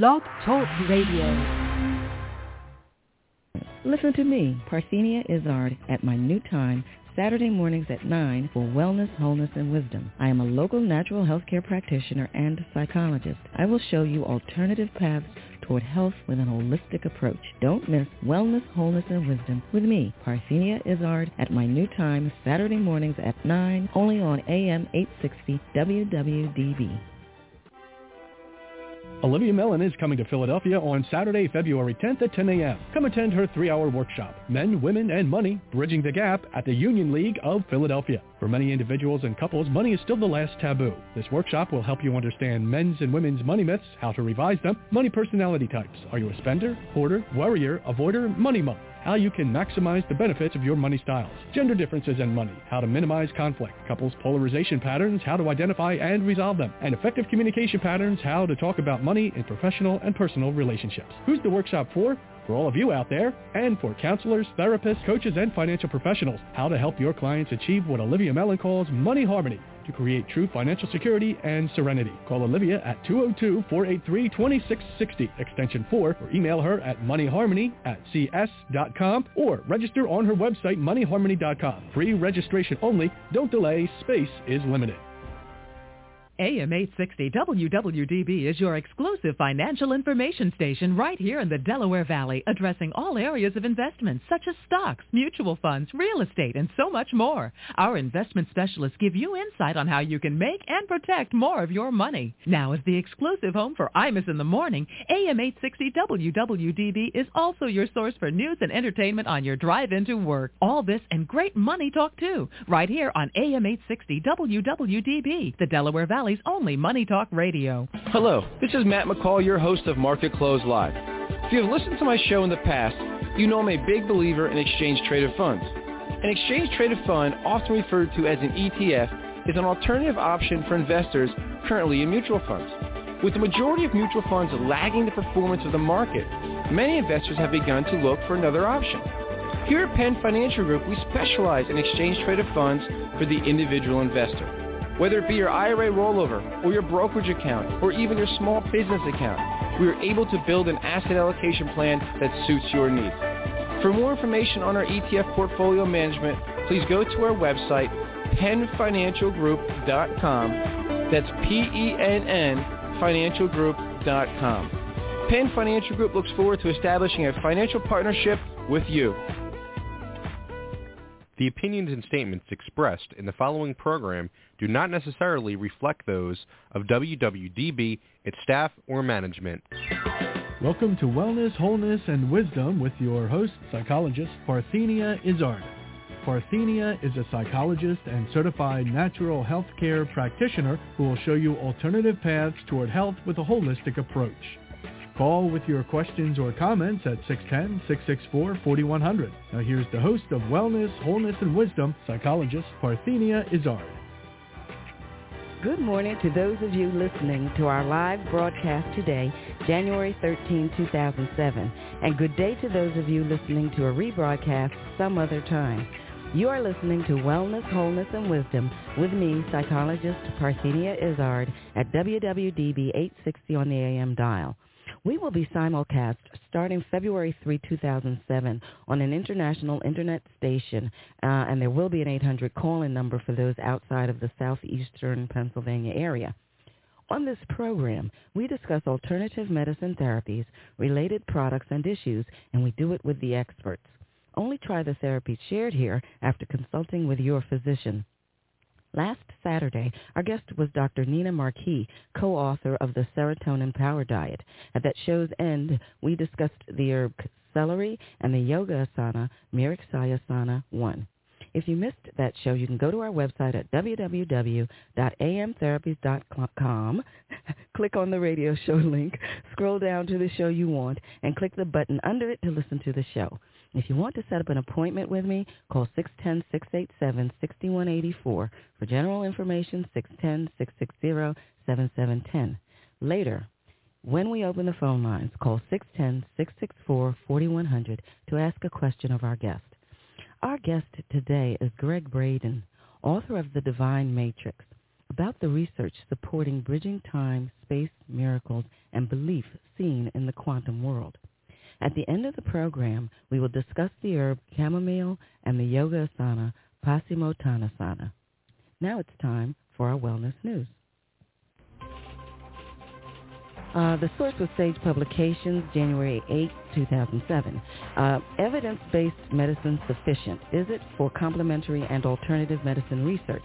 Blog Talk Radio. Listen to me, Parthenia Izzard, at my new time, Saturday mornings at 9 for Wellness, Wholeness, and Wisdom. I am a local natural health care practitioner and psychologist. I will show you alternative paths toward health with an holistic approach. Don't miss Wellness, Wholeness, and Wisdom with me, Parthenia Izzard, at my new time, Saturday mornings at 9, only on AM 860 WWDB. Olivia Mellon is coming to Philadelphia on Saturday, February 10th at 10 a.m. Come attend her three-hour workshop, Men, Women, and Money, Bridging the Gap at the Union League of Philadelphia. For many individuals and couples, money is still the last taboo. This workshop will help you understand men's and women's money myths, how to revise them, money personality types. Are you a spender, hoarder, worrier, avoider, money monk? How you can maximize the benefits of your money styles, gender differences and money, how to minimize conflict, couples polarization patterns, how to identify and resolve them, and effective communication patterns, how to talk about money in professional and personal relationships. Who's the workshop for? For all of you out there, and for counselors, therapists, coaches, and financial professionals, how to help your clients achieve what Olivia Mellon calls money harmony to create true financial security and serenity. Call Olivia at 202-483-2660, extension 4, or email her at moneyharmony at cs.com or register on her website, moneyharmony.com. Free registration only. Don't delay. Space is limited. AM 860 WWDB is your exclusive financial information station right here in the Delaware Valley, addressing all areas of investment such as stocks, mutual funds, real estate, and so much more. Our investment specialists give you insight on how you can make and protect more of your money. Now, as the exclusive home for Imus in the Morning, AM 860 WWDB is also your source for news and entertainment on your drive into work. All this and great money talk too, right here on AM 860 WWDB, the Delaware Valley Valley's only Money Talk Radio. Hello, this is Matt McCall, your host of Market Close Live. If you have listened to my show in the past, you know I'm a big believer in exchange-traded funds. An exchange-traded fund, often referred to as an ETF, is an alternative option for investors currently in mutual funds. With the majority of mutual funds lagging the performance of the market, many investors have begun to look for another option. Here at Penn Financial Group, we specialize in exchange-traded funds for the individual investor. Whether it be your IRA rollover or your brokerage account or even your small business account, we are able to build an asset allocation plan that suits your needs. For more information on our ETF portfolio management, please go to our website, pennfinancialgroup.com. That's P-E-N-N financialgroup.com. Penn Financial Group looks forward to establishing a financial partnership with you. The opinions and statements expressed in the following program do not necessarily reflect those of WWDB, its staff, or management. Welcome to Wellness, Wholeness, and Wisdom with your host, psychologist Parthenia Izzard. Parthenia is a psychologist and certified natural health care practitioner who will show you alternative paths toward health with a holistic approach. Call with your questions or comments at 610-664-4100. Now here's the host of Wellness, Wholeness, and Wisdom, psychologist Parthenia Izzard. Good morning to those of you listening to our live broadcast today, January 13, 2007. And good day to those of you listening to a rebroadcast some other time. You are listening to Wellness, Wholeness, and Wisdom with me, psychologist Parthenia Izzard, at WWDB 860 on the AM dial. We will be simulcast starting February 3, 2007 on an international internet station, uh, and there will be an 800 call-in number for those outside of the southeastern Pennsylvania area. On this program, we discuss alternative medicine therapies, related products, and issues, and we do it with the experts. Only try the therapy shared here after consulting with your physician. Last Saturday, our guest was Dr. Nina Marquis, co-author of the Serotonin Power Diet. At that show's end, we discussed the herb celery and the yoga asana, Marichyasana 1. If you missed that show, you can go to our website at www.amtherapies.com, click on the radio show link, scroll down to the show you want, and click the button under it to listen to the show. If you want to set up an appointment with me, call 610-687-6184. For general information, 610-660-7710. Later, when we open the phone lines, call 610-664-4100 to ask a question of our guest. Our guest today is Gregg Braden, author of The Divine Matrix, about the research supporting bridging time, space, miracles, and belief seen in the quantum world. At the end of the program, we will discuss the herb chamomile and the yoga asana Paschimottanasana. Now it's time for our wellness news. Uh, the source was Sage Publications, January 8, 2007. Uh, evidence-based medicine sufficient? Is it for complementary and alternative medicine research?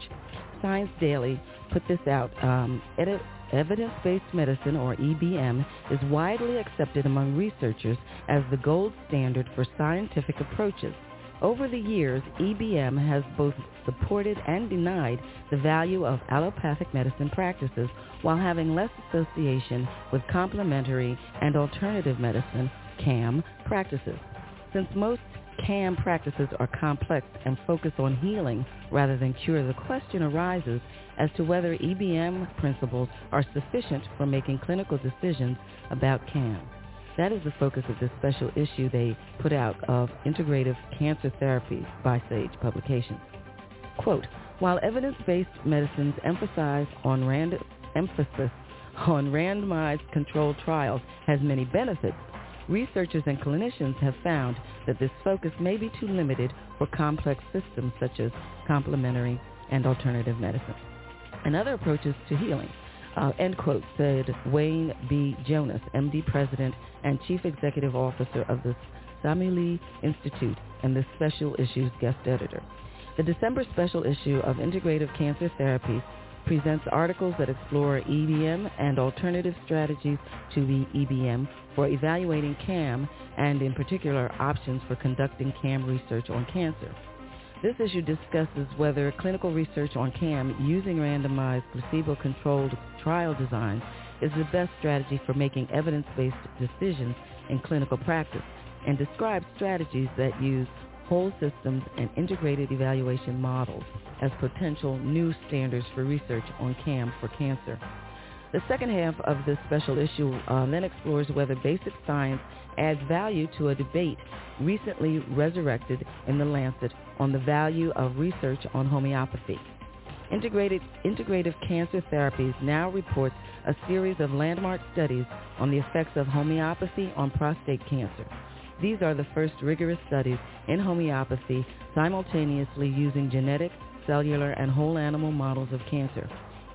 Science Daily put this out. Um, edit, evidence-based medicine, or EBM, is widely accepted among researchers as the gold standard for scientific approaches. Over the years, EBM has both supported and denied the value of allopathic medicine practices while having less association with complementary and alternative medicine, CAM, practices. Since most CAM practices are complex and focus on healing rather than cure, the question arises as to whether EBM principles are sufficient for making clinical decisions about CAM. That is the focus of this special issue they put out of Integrative Cancer Therapy by Sage Publications. Quote, while evidence-based medicines emphasize on random, emphasis on randomized controlled trials has many benefits, researchers and clinicians have found that this focus may be too limited for complex systems such as complementary and alternative medicine and other approaches to healing. Uh, end quote, said Wayne B. Jonas, MD President and Chief Executive Officer of the Samueli Institute and the Special Issues Guest Editor. The December special issue of Integrative Cancer Therapies presents articles that explore EBM and alternative strategies to the EBM for evaluating CAM and in particular options for conducting CAM research on cancer. This issue discusses whether clinical research on CAM using randomized placebo-controlled trial designs is the best strategy for making evidence-based decisions in clinical practice and describes strategies that use whole systems and integrated evaluation models as potential new standards for research on CAM for cancer. The second half of this special issue uh, then explores whether basic science adds value to a debate recently resurrected in The Lancet on the value of research on homeopathy. Integrated, Integrative Cancer Therapies now reports a series of landmark studies on the effects of homeopathy on prostate cancer. These are the first rigorous studies in homeopathy simultaneously using genetic, cellular, and whole animal models of cancer.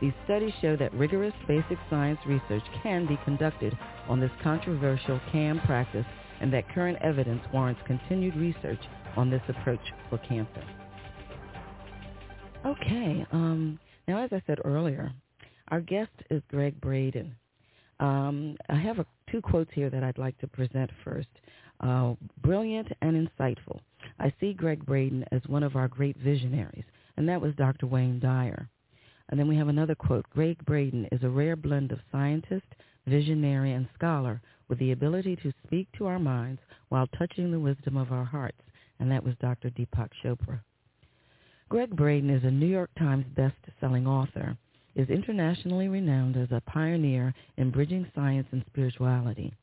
These studies show that rigorous basic science research can be conducted on this controversial CAM practice and that current evidence warrants continued research on this approach for cancer. Okay, um, now as I said earlier, our guest is Gregg Braden. Um, I have a, two quotes here that I'd like to present first. Uh, brilliant and insightful. I see Gregg Braden as one of our great visionaries, and that was Dr. Wayne Dyer. And then we have another quote. Gregg Braden is a rare blend of scientist, visionary, and scholar with the ability to speak to our minds while touching the wisdom of our hearts. And that was Dr. Deepak Chopra. Gregg Braden is a New York Times best-selling author, is internationally renowned as a pioneer in bridging science and spirituality.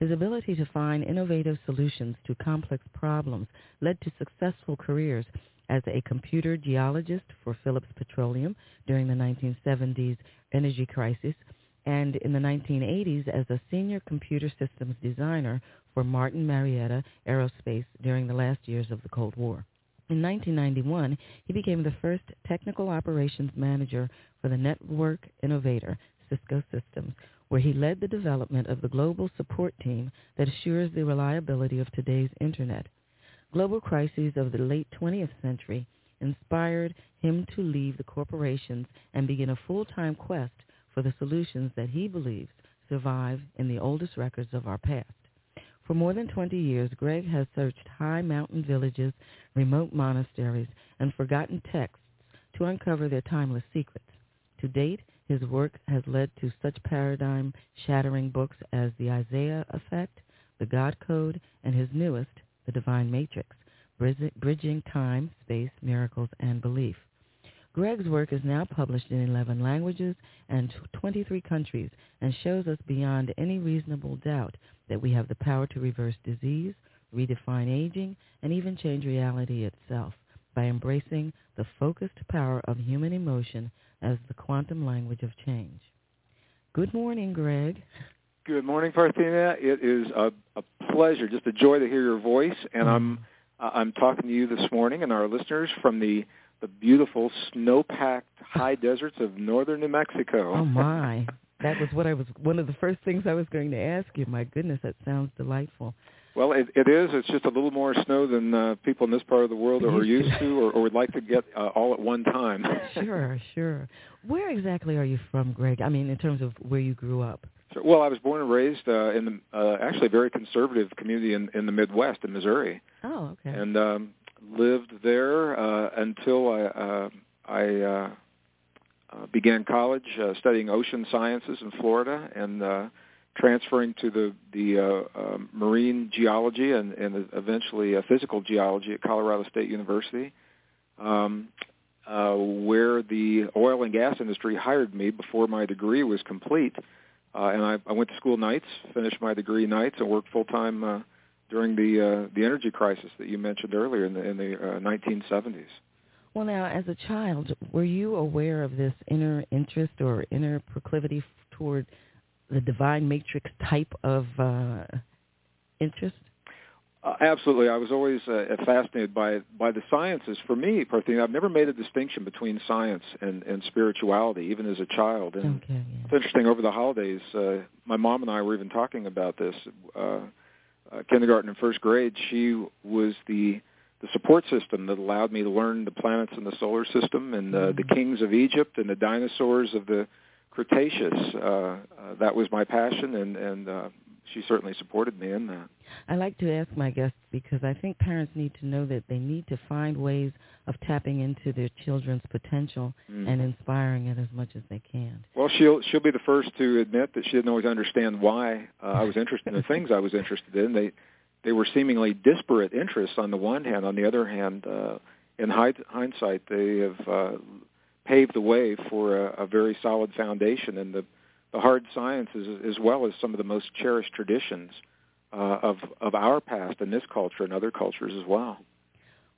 His ability to find innovative solutions to complex problems led to successful careers as a computer geologist for Phillips Petroleum during the 1970s energy crisis and in the 1980s as a senior computer systems designer for Martin Marietta Aerospace during the last years of the Cold War. In 1991, he became the first technical operations manager for the network innovator Cisco Systems, where he led the development of the global support team that assures the reliability of today's Internet. Global crises of the late 20th century inspired him to leave the corporations and begin a full-time quest for the solutions that he believes survive in the oldest records of our past. For more than 20 years, Gregg has searched high mountain villages, remote monasteries, and forgotten texts to uncover their timeless secrets. To date, his work has led to such paradigm-shattering books as The Isaiah Effect, The God Code, and his newest, The Divine Matrix, Bridging Time, Space, Miracles, and Belief. Gregg's work is now published in 11 languages and 23 countries and shows us beyond any reasonable doubt that we have the power to reverse disease, redefine aging, and even change reality itself by embracing the focused power of human emotion as the quantum language of change. Good morning, Gregg. Good morning, Parthenia. It is a, a pleasure, just a joy to hear your voice, and I'm uh, I'm talking to you this morning and our listeners from the the beautiful snow-packed high deserts of northern New Mexico. Oh my. That was what I was one of the first things I was going to ask you. My goodness, that sounds delightful. Well, it, it is. It's just a little more snow than uh, people in this part of the world are used to or, or would like to get uh, all at one time. sure, sure. Where exactly are you from, Gregg? I mean, in terms of where you grew up. So, well, I was born and raised uh, in the uh, actually a very conservative community in, in the Midwest in Missouri. Oh, okay. And um, lived there uh, until I uh, I uh, uh, began college uh, studying ocean sciences in Florida and uh, transferring to the the uh, uh, marine geology and, and eventually uh, physical geology at Colorado State University. Um, uh, where the oil and gas industry hired me before my degree was complete. Uh, and I, I went to school nights, finished my degree nights, and worked full time uh, during the uh, the energy crisis that you mentioned earlier in the in the uh, 1970s. Well, now, as a child, were you aware of this inner interest or inner proclivity toward the divine matrix type of uh, interest? Uh, absolutely, I was always uh, fascinated by by the sciences. For me, Parthenia, I've never made a distinction between science and, and spirituality, even as a child. And okay, yeah. it's interesting. Over the holidays, uh, my mom and I were even talking about this. Uh, uh, kindergarten and first grade, she was the the support system that allowed me to learn the planets in the solar system and uh, the kings of Egypt and the dinosaurs of the Cretaceous. Uh, uh, that was my passion, and and uh, she certainly supported me in that. I like to ask my guests because I think parents need to know that they need to find ways of tapping into their children's potential Mm. and inspiring it as much as they can. Well, she'll she'll be the first to admit that she didn't always understand why uh, I was interested in the things I was interested in. They they were seemingly disparate interests on the one hand. On the other hand, uh, in hi- hindsight, they have uh, paved the way for a, a very solid foundation in the the hard sciences as well as some of the most cherished traditions uh, of of our past in this culture and other cultures as well.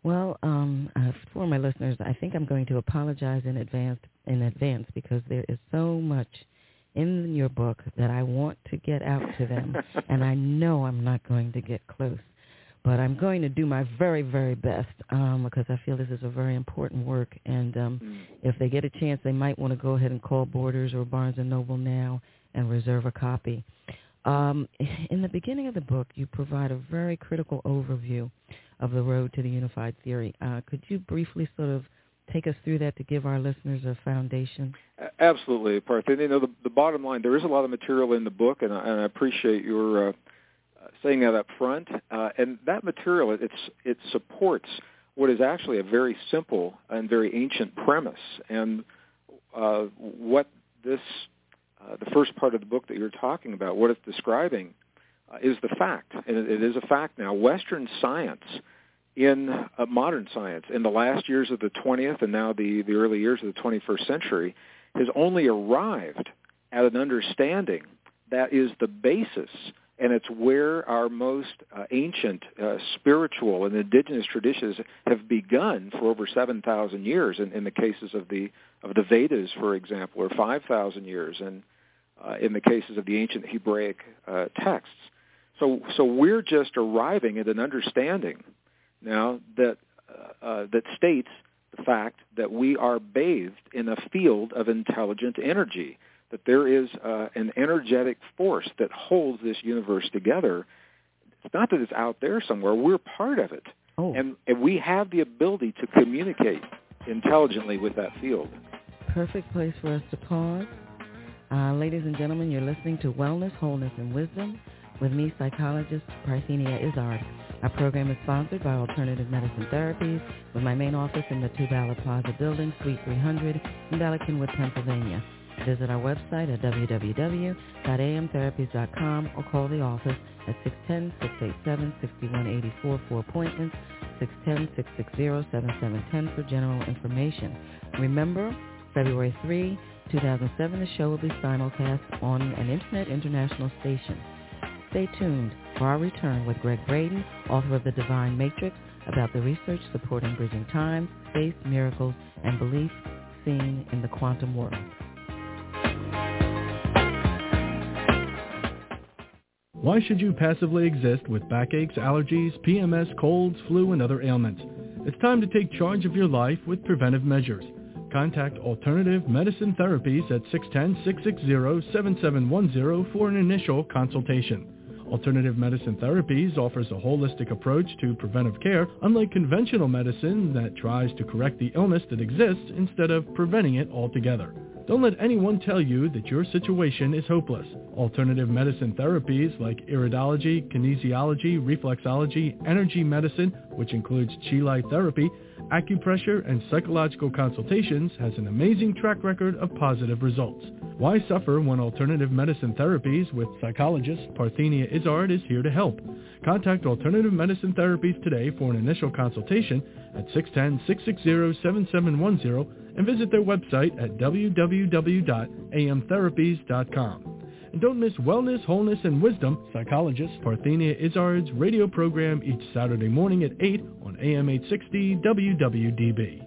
Well, um, uh, for my listeners, I think I'm going to apologize in advance in advance because there is so much in your book that I want to get out to them, and I know I'm not going to get close. But I'm going to do my very, very best um, because I feel this is a very important work. And um, Mm. if they get a chance, they might want to go ahead and call Borders or Barnes and Noble now and reserve a copy. Um, in the beginning of the book, you provide a very critical overview of the road to the unified theory. Uh, could you briefly sort of take us through that to give our listeners a foundation? Absolutely, Parth. And you know, the, the bottom line, there is a lot of material in the book, and I, and I appreciate your uh, saying that up front. Uh, and that material, it, it's, it supports what is actually a very simple and very ancient premise. And uh, what this, uh, the first part of the book that you're talking about, what it's describing, is the fact, and it, it is a fact now. Western science in uh, modern science in the last years of the 20th and now the, the early years of the 21st century has only arrived at an understanding that is the basis and it's where our most uh, ancient uh, spiritual and indigenous traditions have begun for over 7,000 years in, in the cases of the of the Vedas, for example, or 5,000 years, and uh, in the cases of the ancient Hebraic uh, texts. So, so we're just arriving at an understanding now that uh, uh, that states the fact that we are bathed in a field of intelligent energy, that there is uh, an energetic force that holds this universe together. It's not that it's out there somewhere; we're part of it, Oh, and, and we have the ability to communicate intelligently with that field. perfect place for us to pause. Uh, ladies and gentlemen, you're listening to Wellness, Wholeness, and Wisdom with me, psychologist Parthenia Izzard. Our program is sponsored by Alternative Medicine Therapies with my main office in the Two Bala Plaza building, Suite 300 in Bala Cynwyd, Pennsylvania. Visit our website at www.amtherapies.com or call the office at 610-687-6184 for appointments, 610-660-7710 for general information. Remember, February 3, 2007, the show will be simulcast on an Internet International station. Stay tuned for our return with Gregg Braden, author of The Divine Matrix, about the research supporting bridging time, space, miracles, and belief seen in the quantum world. Why should you passively exist with backaches, allergies, PMS, colds, flu, and other ailments? It's time to take charge of your life with preventive measures. Contact Alternative Medicine Therapies at 610-660-7710 for an initial consultation. Alternative Medicine Therapies offers a holistic approach to preventive care, unlike conventional medicine that tries to correct the illness that exists instead of preventing it altogether. Don't let anyone tell you that your situation is hopeless. Alternative medicine therapies like iridology, kinesiology, reflexology, energy medicine, which includes chi light therapy, acupressure, and psychological consultations has an amazing track record of positive results. Why suffer when alternative medicine therapies with psychologist Parthenia Izzard is here to help? Contact Alternative Medicine Therapies today for an initial consultation at 610-660-7710 and visit their website at www.amtherapies.com. And don't miss Wellness, Wholeness, and Wisdom, psychologist Parthenia Izzard's radio program each Saturday morning at 8 on AM 860 WWDB.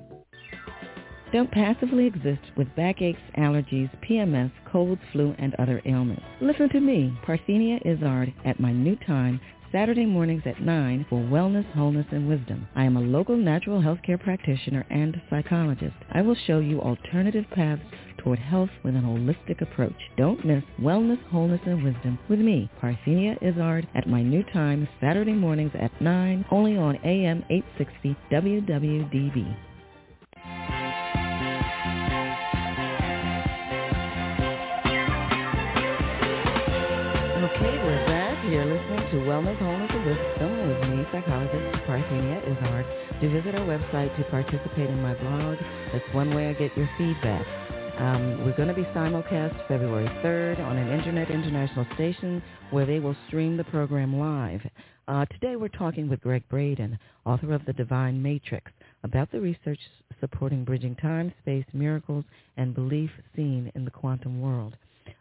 Don't passively exist with backaches, allergies, PMS, colds, flu, and other ailments. Listen to me, Parthenia Izzard, at my new time, Saturday mornings at 9 for Wellness, Wholeness, and Wisdom. I am a local natural healthcare practitioner and psychologist. I will show you alternative paths toward health with an holistic approach. Don't miss Wellness, Wholeness, and Wisdom with me, Parthenia Izzard, at my new time, Saturday mornings at 9, only on AM 860 WWDB. Wellness, Wholeness, and Wisdom with me, psychologist Parthenia Izzard. Do visit our website to participate in my blog. That's one way I get your feedback. Um, we're going to be simulcast February 3rd on an Internet International station where they will stream the program live. Uh, today we're talking with Gregg Braden, author of The Divine Matrix, about the research supporting bridging time, space, miracles, and belief seen in the quantum world.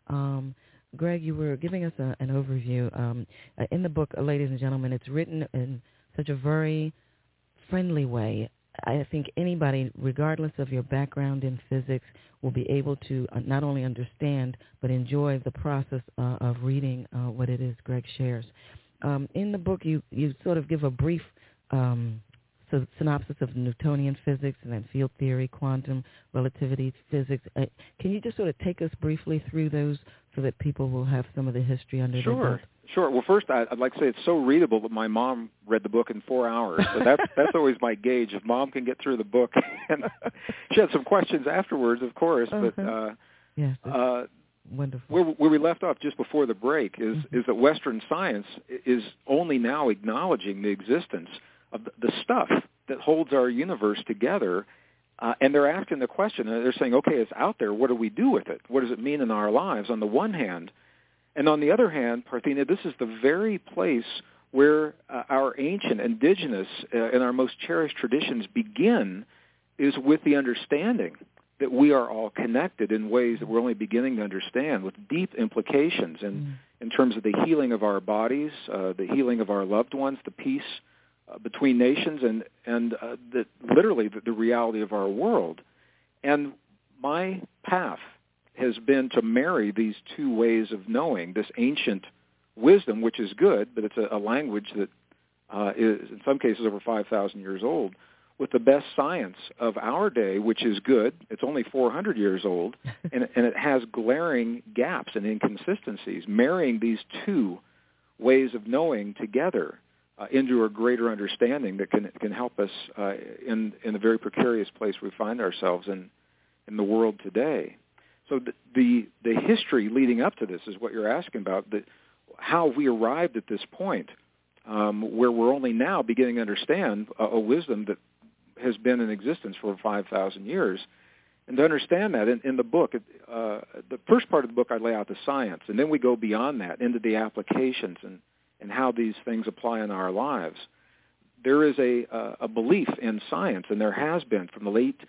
Um, Gregg, you were giving us a, an overview. Um, uh, in the book, uh, ladies and gentlemen, it's written in such a very friendly way. I think anybody, regardless of your background in physics, will be able to uh, not only understand but enjoy the process of reading what it is Gregg shares. Um, in the book, you, you sort of give a brief um, so synopsis of Newtonian physics and then field theory, quantum relativity physics. Uh, can you just sort of take us briefly through those so that people will have some of the history under sure. their belt? Sure. Well, first, I'd like to say it's so readable that my mom read the book in four hours. So that's that's always my gauge. If mom can get through the book, and she had some questions afterwards, of course. Uh-huh. But uh, yes, uh, wonderful. Where, where we left off just before the break is mm-hmm. is that Western science is only now acknowledging the existence of the, the stuff that holds our universe together. Uh, and they're asking the question, and they're saying, okay, it's out there. What do we do with it? What does it mean in our lives? On the one hand, and on the other hand, Parthenia, this is the very place where uh, our ancient, indigenous, uh, and our most cherished traditions begin is with the understanding that we are all connected in ways that we're only beginning to understand with deep implications in, Mm. in terms of the healing of our bodies, uh, the healing of our loved ones, the peace between nations, and, and uh, the, literally the, the reality of our world. And my path has been to marry these two ways of knowing, this ancient wisdom, which is good, but it's a, a language that uh, is in some cases over 5,000 years old, with the best science of our day, which is good. It's only 400 years old, and, and it has glaring gaps and inconsistencies. Marrying these two ways of knowing together uh, into a greater understanding that can can help us uh, in in the very precarious place we find ourselves in in the world today. So the the, the history leading up to this is what you're asking about. The, how we arrived at this point, um, where we're only now beginning to understand a, a wisdom that has been in existence for 5,000 years. And to understand that in, in the book, uh, the first part of the book I lay out the science, and then we go beyond that into the applications and, and how these things apply in our lives. There is a, uh, a belief in science, and there has been from the late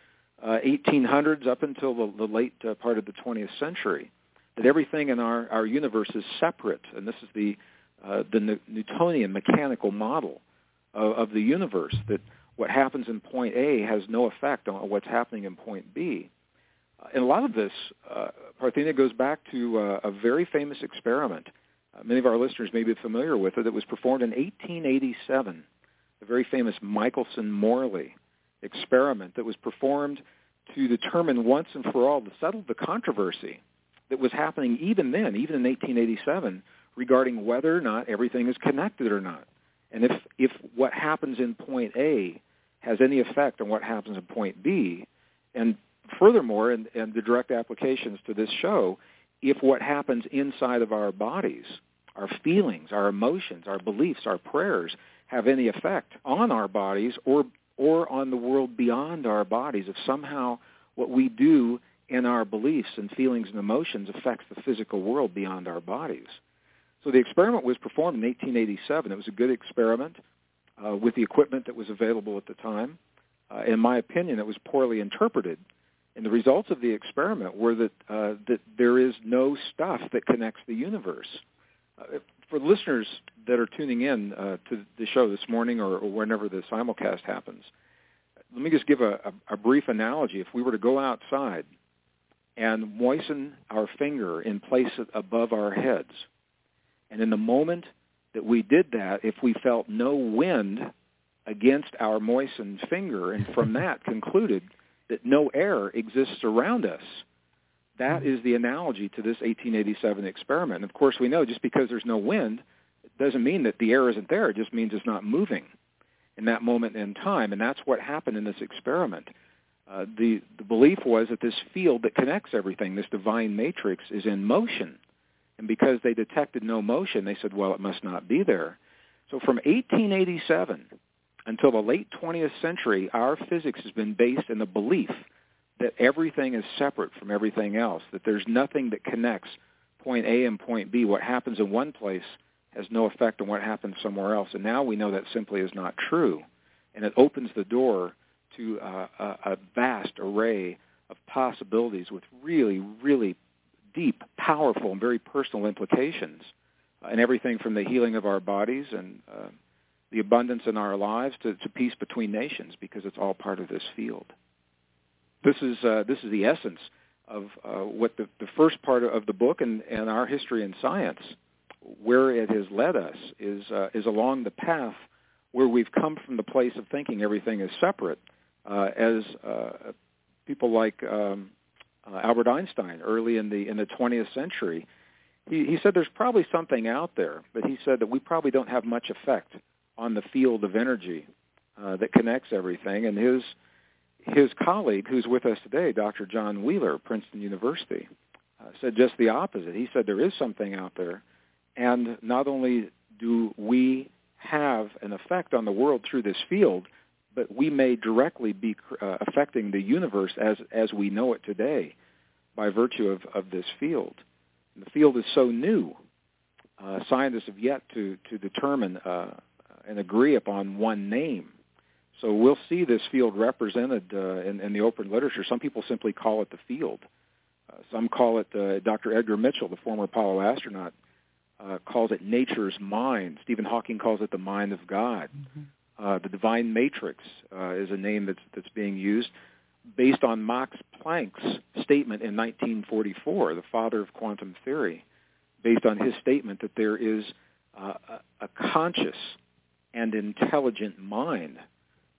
uh, 1800s up until the, the late uh, part of the 20th century, that everything in our, our universe is separate, and this is the, uh, the Newtonian mechanical model of, of the universe, that what happens in point A has no effect on what's happening in point B. and a lot of this, uh, Parthenia, goes back to uh, a very famous experiment. Uh, many of our listeners may be familiar with it. It was performed in 1887, the very famous Michelson-Morley experiment that was performed to determine once and for all to settle the controversy that was happening even then, even in 1887, regarding whether or not everything is connected or not. And if, if what happens in point A has any effect on what happens in point B, and furthermore, and, and the direct applications to this show, if what happens inside of our bodies, our feelings, our emotions, our beliefs, our prayers, have any effect on our bodies or or on the world beyond our bodies, if somehow what we do in our beliefs and feelings and emotions affects the physical world beyond our bodies. So the experiment was performed in 1887. It was a good experiment uh, with the equipment that was available at the time. Uh, in my opinion, it was poorly interpreted and the results of the experiment were that uh, that there is no stuff that connects the universe. Uh, for listeners that are tuning in uh, to the show this morning or, or, whenever the simulcast happens, let me just give a, a, a brief analogy. If we were to go outside and moisten our finger in place it above our heads, and in the moment that we did that, if we felt no wind against our moistened finger, and from that concluded that no air exists around us. That is the analogy to this 1887 experiment. And of course, we know just because there's no wind doesn't mean that the air isn't there. It just means it's not moving in that moment in time. And that's what happened in this experiment. Uh, the, the belief was that this field that connects everything, this divine matrix, is in motion. And because they detected no motion, they said, well, it must not be there. So from 1887 until the late 20th century, our physics has been based in the belief that everything is separate from everything else, that there's nothing that connects point A and point B. What happens in one place has no effect on what happens somewhere else. And now we know that simply is not true. And it opens the door to uh, a, a vast array of possibilities with really, really deep, powerful, and very personal implications. And everything from the healing of our bodies and uh, the abundance in our lives to, to peace between nations because it's all part of this field. This is, uh, this is the essence of uh, what the, the first part of the book and, and our history in science, where it has led us, is, uh, is along the path where we've come from the place of thinking everything is separate, uh, as uh, people like um, uh, Albert Einstein early in the in the 20th century, he, he said there's probably something out there, but he said that we probably don't have much effect on the field of energy uh, that connects everything. And his his colleague, who's with us today, Dr. John Wheeler, Princeton University, uh, said just the opposite. He said there is something out there, and not only do we have an effect on the world through this field, but we may directly be uh, affecting the universe as as we know it today by virtue of, of this field. And the field is so new. Uh, scientists have yet to to determine uh, and agree upon one name. So we'll see this field represented uh, in, in, the open literature. Some people simply call it the field. Uh, some call it, uh, Dr. Edgar Mitchell, the former Apollo astronaut, uh, calls it nature's mind. Stephen Hawking calls it the mind of God. Mm-hmm. Uh, the divine matrix uh, is a name that's, that's being used based on Max Planck's statement in 1944, the father of quantum theory, based on his statement that there is a, a conscious and intelligent mind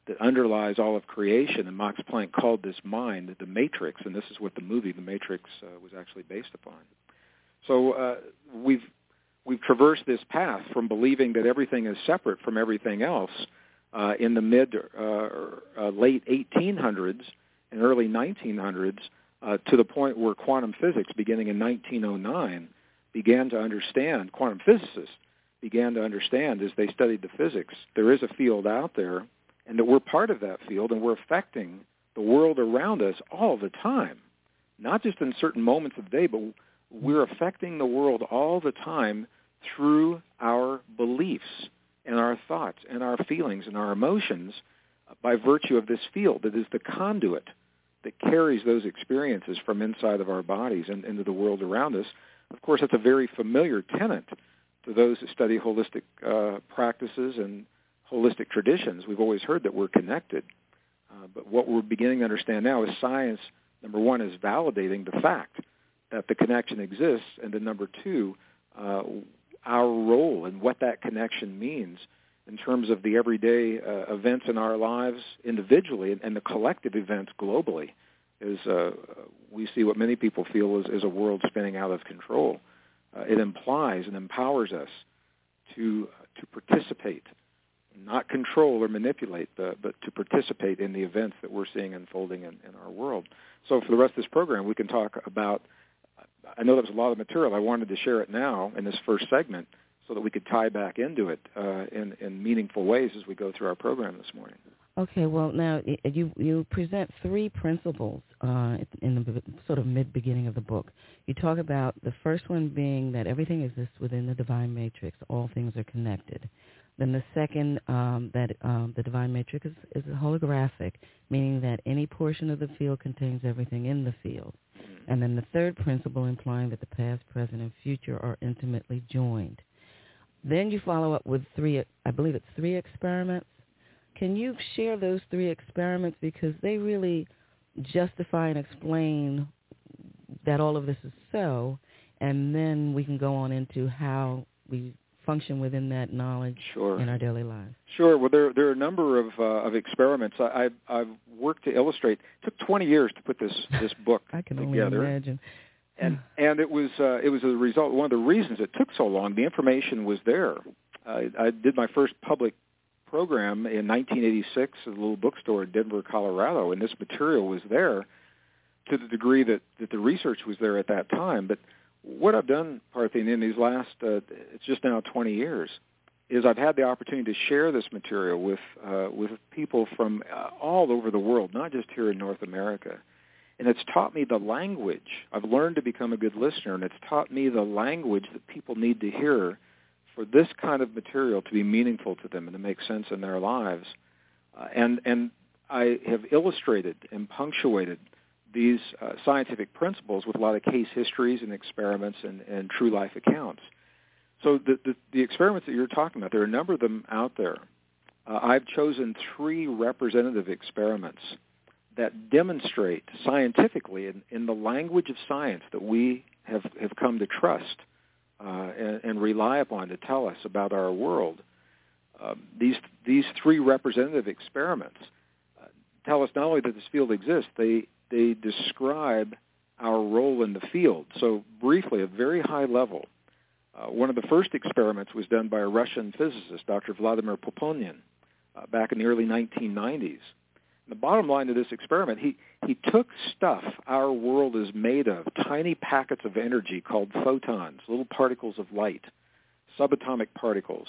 that underlies all of creation. And Max Planck called this mind the matrix, and this is what the movie The Matrix uh, was actually based upon. So uh, we've we've traversed this path from believing that everything is separate from everything else uh, in the mid uh, uh, late 1800s and early 1900s uh, to the point where quantum physics, beginning in 1909, began to understand quantum physicists began to understand as they studied the physics, there is a field out there, and that we're part of that field, and we're affecting the world around us all the time, not just in certain moments of the day, but we're affecting the world all the time through our beliefs and our thoughts and our feelings and our emotions by virtue of this field that is the conduit that carries those experiences from inside of our bodies and into the world around us. Of course, that's a very familiar tenet to those who study holistic uh, practices and holistic traditions, we've always heard that we're connected. Uh, but what we're beginning to understand now is science Number one is validating the fact that the connection exists, and then number two, uh, our role and what that connection means in terms of the everyday uh, events in our lives individually and, and the collective events globally is uh, we see what many people feel is, is a world spinning out of control. Uh, it implies and empowers us to to participate, not control or manipulate, but, but to participate in the events that we're seeing unfolding in, in our world. So for the rest of this program, we can talk about. I know that was a lot of material. I wanted to share it now in this first segment so that we could tie back into it uh, in, in meaningful ways as we go through our program this morning. Okay, well now you you present three principles uh, in the sort of mid beginning of the book. You talk about the first one being that everything exists within the divine matrix; all things are connected. Then the second, um, that um, the divine matrix is, is holographic, meaning that any portion of the field contains everything in the field. Mm-hmm. And then the third principle implying that the past, present, and future are intimately joined. Then you follow up with three, I believe it's three experiments. Can you share those three experiments because they really justify and explain that all of this is so, and then we can go on into how we function within that knowledge sure. in our daily lives. Sure. Well, there there are a number of uh, of experiments I, I've, I've worked to illustrate. It took 20 years to put this this book I can together. only imagine. And and it was uh, it was a result. One of the reasons it took so long, the information was there. I, I did my first public program in 1986 at a little bookstore in Denver, Colorado, and this material was there to the degree that that the research was there at that time. But what I've done, Parthene, in these last uh, it's just now 20 years, is I've had the opportunity to share this material with uh, with people from uh, all over the world, not just here in North America. And it's taught me the language. I've learned to become a good listener, and it's taught me the language that people need to hear for this kind of material to be meaningful to them and to make sense in their lives. Uh, and and I have illustrated and punctuated these uh, scientific principles with a lot of case histories and experiments and, and true life accounts. So the, the, the experiments that you're talking about, there are a number of them out there. Uh, I've chosen three representative experiments that demonstrate scientifically in, in the language of science that we have, have come to trust uh, and, and, rely upon to tell us about our world. Um, these, these three representative experiments uh, tell us not only that this field exists, they, they describe our role in the field. So briefly, at very high level, uh, one of the first experiments was done by a Russian physicist, Dr. Vladimir Poponin, uh, back in the early 1990s. The bottom line of this experiment, he, he took stuff our world is made of, tiny packets of energy called photons, little particles of light, subatomic particles,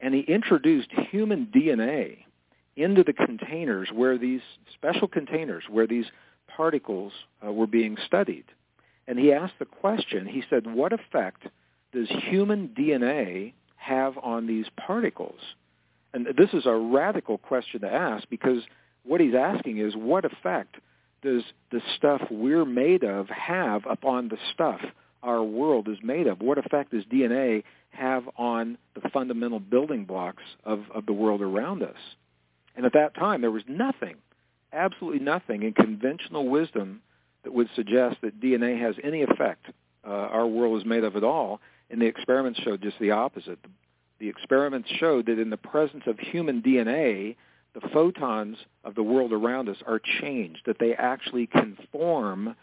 and he introduced human DNA into the containers where these special containers where these particles uh, were being studied. And he asked the question, he said, what effect does human DNA have on these particles? And this is a radical question to ask because what he's asking is what effect does the stuff we're made of have upon the stuff our world is made of? What effect does DNA have on the fundamental building blocks of, of the world around us? And at that time, there was nothing, absolutely nothing in conventional wisdom that would suggest that DNA has any effect uh, our world is made of at all. And the experiments showed just the opposite. The, the experiments showed that in the presence of human DNA, the photons of the world around us are changed, that they actually conform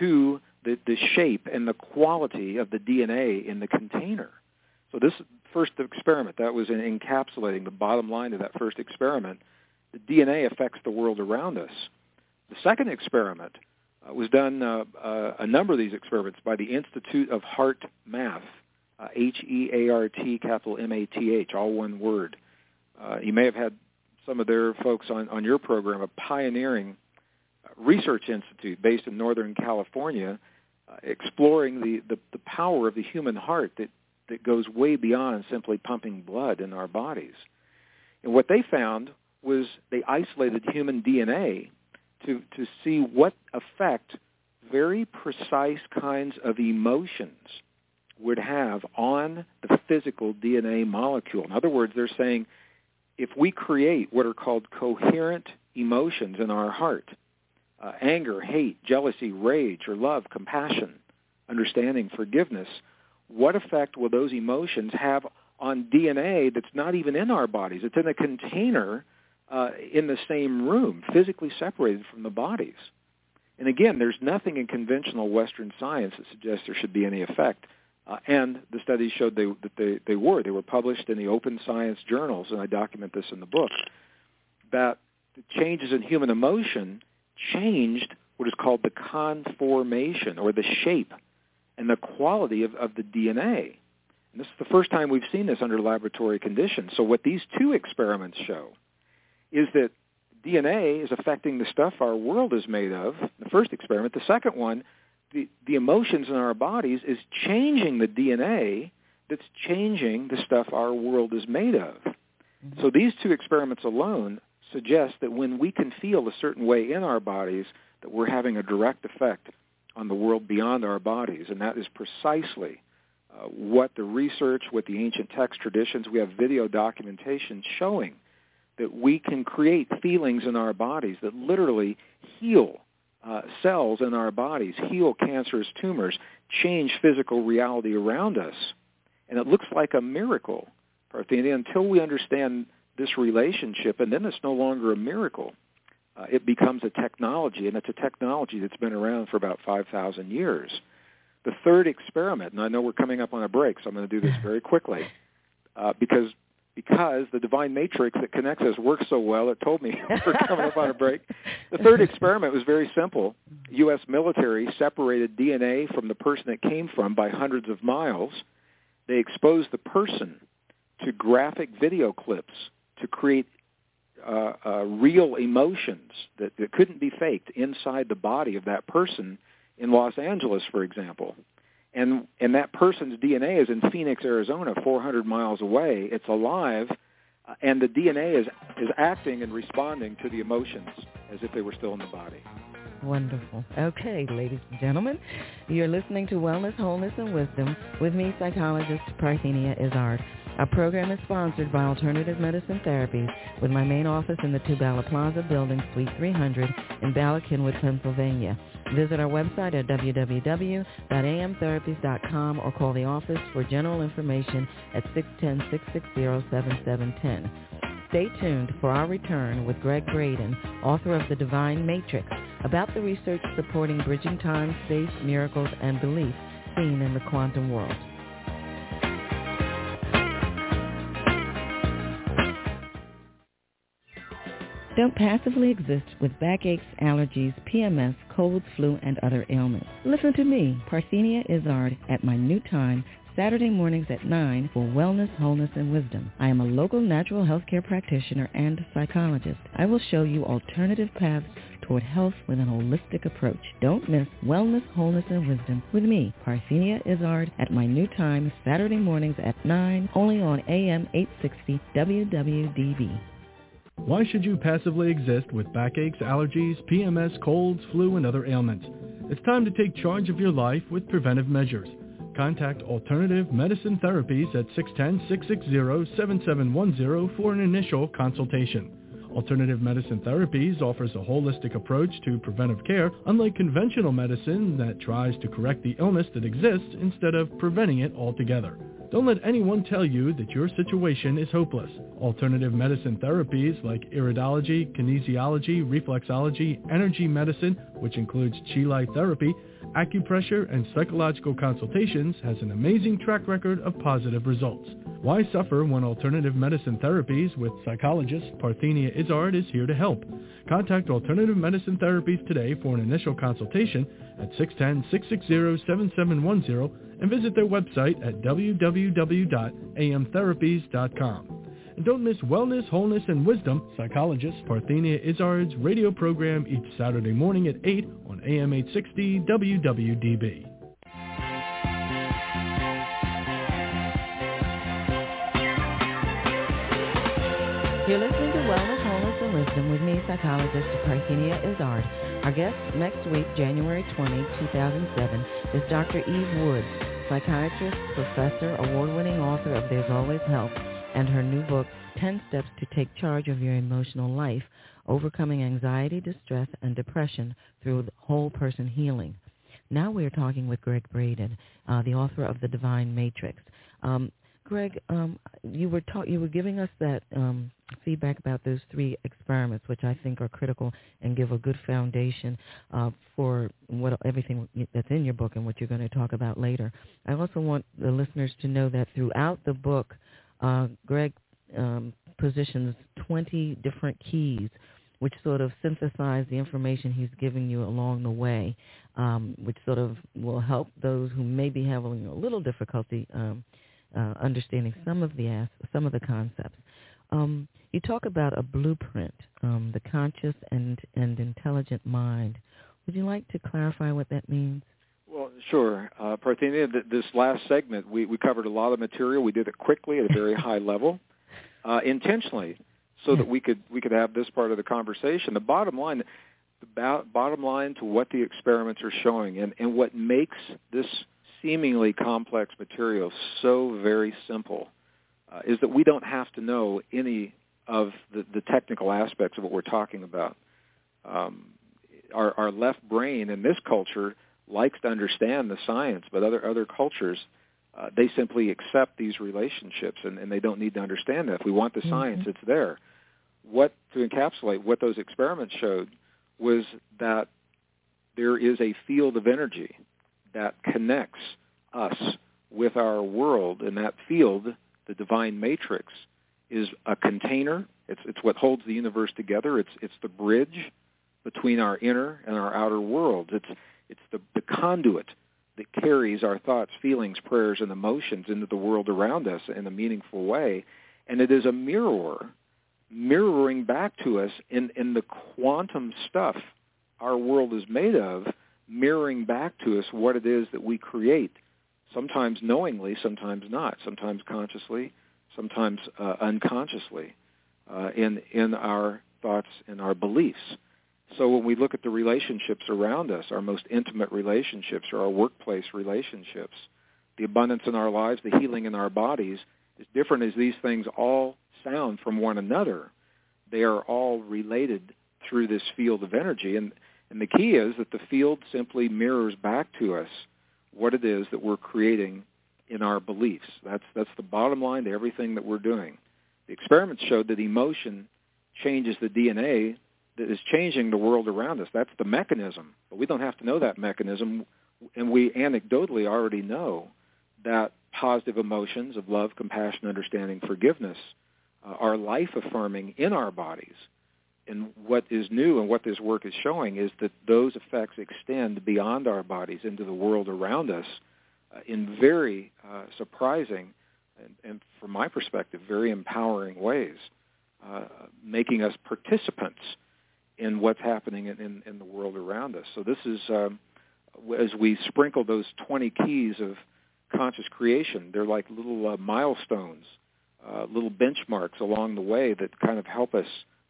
to the, the shape and the quality of the DNA in the container. So this first experiment, that was in encapsulating the bottom line of that first experiment. The DNA affects the world around us. The second experiment uh, was done, uh, uh, a number of these experiments, by the Institute of Heart Math, uh, H-E-A-R-T, capital M-A-T-H, all one word. Uh, you may have had some of their folks on, on your program, a pioneering uh, research institute based in Northern California, uh, exploring the, the, the power of the human heart that, that goes way beyond simply pumping blood in our bodies. And what they found was they isolated human DNA to, to see what effect very precise kinds of emotions would have on the physical DNA molecule. In other words, they're saying if we create what are called coherent emotions in our heart, uh, anger, hate, jealousy, rage, or love, compassion, understanding, forgiveness, what effect will those emotions have on DNA that's not even in our bodies? It's in a container uh, in the same room, physically separated from the bodies. And again, there's nothing in conventional Western science that suggests there should be any effect. Uh, and the studies showed they, that they, they were. They were published in the open science journals, and I document this in the book, that the changes in human emotion changed what is called the conformation or the shape and the quality of, of the DNA. And this is the first time we've seen this under laboratory conditions. So what these two experiments show is that DNA is affecting the stuff our world is made of, the first experiment. The second one, the, the emotions in our bodies is changing the DNA that's changing the stuff our world is made of. Mm-hmm. So these two experiments alone suggest that when we can feel a certain way in our bodies, that we're having a direct effect on the world beyond our bodies. And that is precisely uh, what the research, what the ancient text traditions, we have video documentation showing that we can create feelings in our bodies that literally heal uh, cells in our bodies, heal cancerous tumors, change physical reality around us. And it looks like a miracle, Parthenia, until we understand this relationship, and then it's no longer a miracle. Uh, it becomes a technology, and it's a technology that's been around for about 5,000 years. The third experiment, and I know we're coming up on a break, so I'm going to do this very quickly, uh, because because the divine matrix that connects us works so well, it told me we're coming up on a break. The third experiment was very simple. U.S. military separated DNA from the person it came from by hundreds of miles. They exposed the person to graphic video clips to create uh, uh, real emotions that, that couldn't be faked inside the body of that person in Los Angeles, for example and and that person's DNA is in Phoenix, Arizona, 400 miles away. It's alive, uh, and the DNA is is acting and responding to the emotions as if they were still in the body. Wonderful. Okay, ladies and gentlemen, you're listening to Wellness, Wholeness, and Wisdom with me, psychologist Parthenia Izzard. Our program is sponsored by Alternative Medicine Therapies with my main office in the Two Bala Plaza building, Suite 300 in Bala Cynwyd, Pennsylvania. Visit our website at www.amtherapies.com or call the office for general information at 610-660-7710. Stay tuned for our return with Gregg Braden, author of The Divine Matrix, about the research supporting bridging time, space, miracles, and belief seen in the quantum world. Don't passively exist with backaches, allergies, PMS, colds, flu, and other ailments. Listen to me, Parthenia Izzard, at my new time, Saturday mornings at 9 for Wellness, Wholeness, and Wisdom. I am a local natural healthcare practitioner and psychologist. I will show you alternative paths toward health with an holistic approach. Don't miss Wellness, Wholeness, and Wisdom with me, Parthenia Izzard, at my new time, Saturday mornings at 9, only on AM 860 WWDB. Why should you passively exist with backaches, allergies, PMS, colds, flu, and other ailments? It's time to take charge of your life with preventive measures. Contact Alternative Medicine Therapies at 610-660-7710 for an initial consultation. Alternative Medicine Therapies offers a holistic approach to preventive care, unlike conventional medicine that tries to correct the illness that exists instead of preventing it altogether. Don't let anyone tell you that your situation is hopeless. Alternative medicine therapies like iridology, kinesiology, reflexology, energy medicine, which includes chi therapy, acupressure, and psychological consultations has an amazing track record of positive results. Why suffer when alternative medicine therapies with psychologist Parthenia Izzard is here to help? Contact Alternative Medicine Therapies today for an initial consultation at 610-660-7710 and visit their website at www.amtherapies.com. And don't miss Wellness, Wholeness, and Wisdom, psychologist Parthenia Izzard's radio program each Saturday morning at 8 on AM 860 WWDB. You're listening to Wellness, Wholeness, and Wisdom with me, psychologist Parthenia Izzard. Our guest next week, January 20, 2007, is Dr. Eve Woods, psychiatrist, professor, award-winning author of There's Always Help, and her new book, 10 Steps to Take Charge of Your Emotional Life, Overcoming Anxiety, Distress, and Depression Through Whole Person Healing. Now we're talking with Gregg Braden, uh, the author of The Divine Matrix. Um, Gregg, um, you were ta- you were giving us that um, feedback about those three experiments, which I think are critical and give a good foundation uh, for what everything that's in your book and what you're going to talk about later. I also want the listeners to know that throughout the book, uh, Gregg um, positions 20 different keys which sort of synthesize the information he's giving you along the way, um, which sort of will help those who may be having a little difficulty um, uh, understanding some of the as- some of the concepts. Um, you talk about a blueprint, um, the conscious and, and intelligent mind. Would you like to clarify what that means? Well, sure. Uh, Parthenia, this last segment, we, we covered a lot of material. We did it quickly at a very high level, uh, intentionally, so that we could we could have this part of the conversation. The bottom line, the bo- bottom line to what the experiments are showing, and, and what makes this seemingly complex material so very simple, uh, is that we don't have to know any of the, the technical aspects of what we're talking about. Um, our, our left brain in this culture likes to understand the science, but other other cultures uh, they simply accept these relationships and, and they don't need to understand that. If we want the science, mm-hmm. it's there. What to encapsulate what those experiments showed was that there is a field of energy that connects us with our world, and that field, the divine matrix, is a container. It's it's what holds the universe together. It's it's the bridge between our inner and our outer worlds. It's it's the, the conduit that carries our thoughts, feelings, prayers, and emotions into the world around us in a meaningful way. And it is a mirror mirroring back to us in, in the quantum stuff our world is made of, mirroring back to us what it is that we create, sometimes knowingly, sometimes not, sometimes consciously, sometimes uh, unconsciously, uh, in, in our thoughts and our beliefs. So when we look at the relationships around us, our most intimate relationships or our workplace relationships, the abundance in our lives, the healing in our bodies, as different as these things all sound from one another, they are all related through this field of energy. And, and the key is that the field simply mirrors back to us what it is that we're creating in our beliefs. That's, that's the bottom line to everything that we're doing. The experiments showed that emotion changes the DNA that is changing the world around us. That's the mechanism. But we don't have to know that mechanism. And we anecdotally already know that positive emotions of love, compassion, understanding, forgiveness uh, are life affirming in our bodies. And what is new and what this work is showing is that those effects extend beyond our bodies into the world around us uh, in very uh, surprising and, and, from my perspective, very empowering ways, uh, making us participants in what's happening in, in, in the world around us. So this is, um, as we sprinkle those 20 keys of conscious creation, they're like little uh, milestones, uh, little benchmarks along the way that kind of help us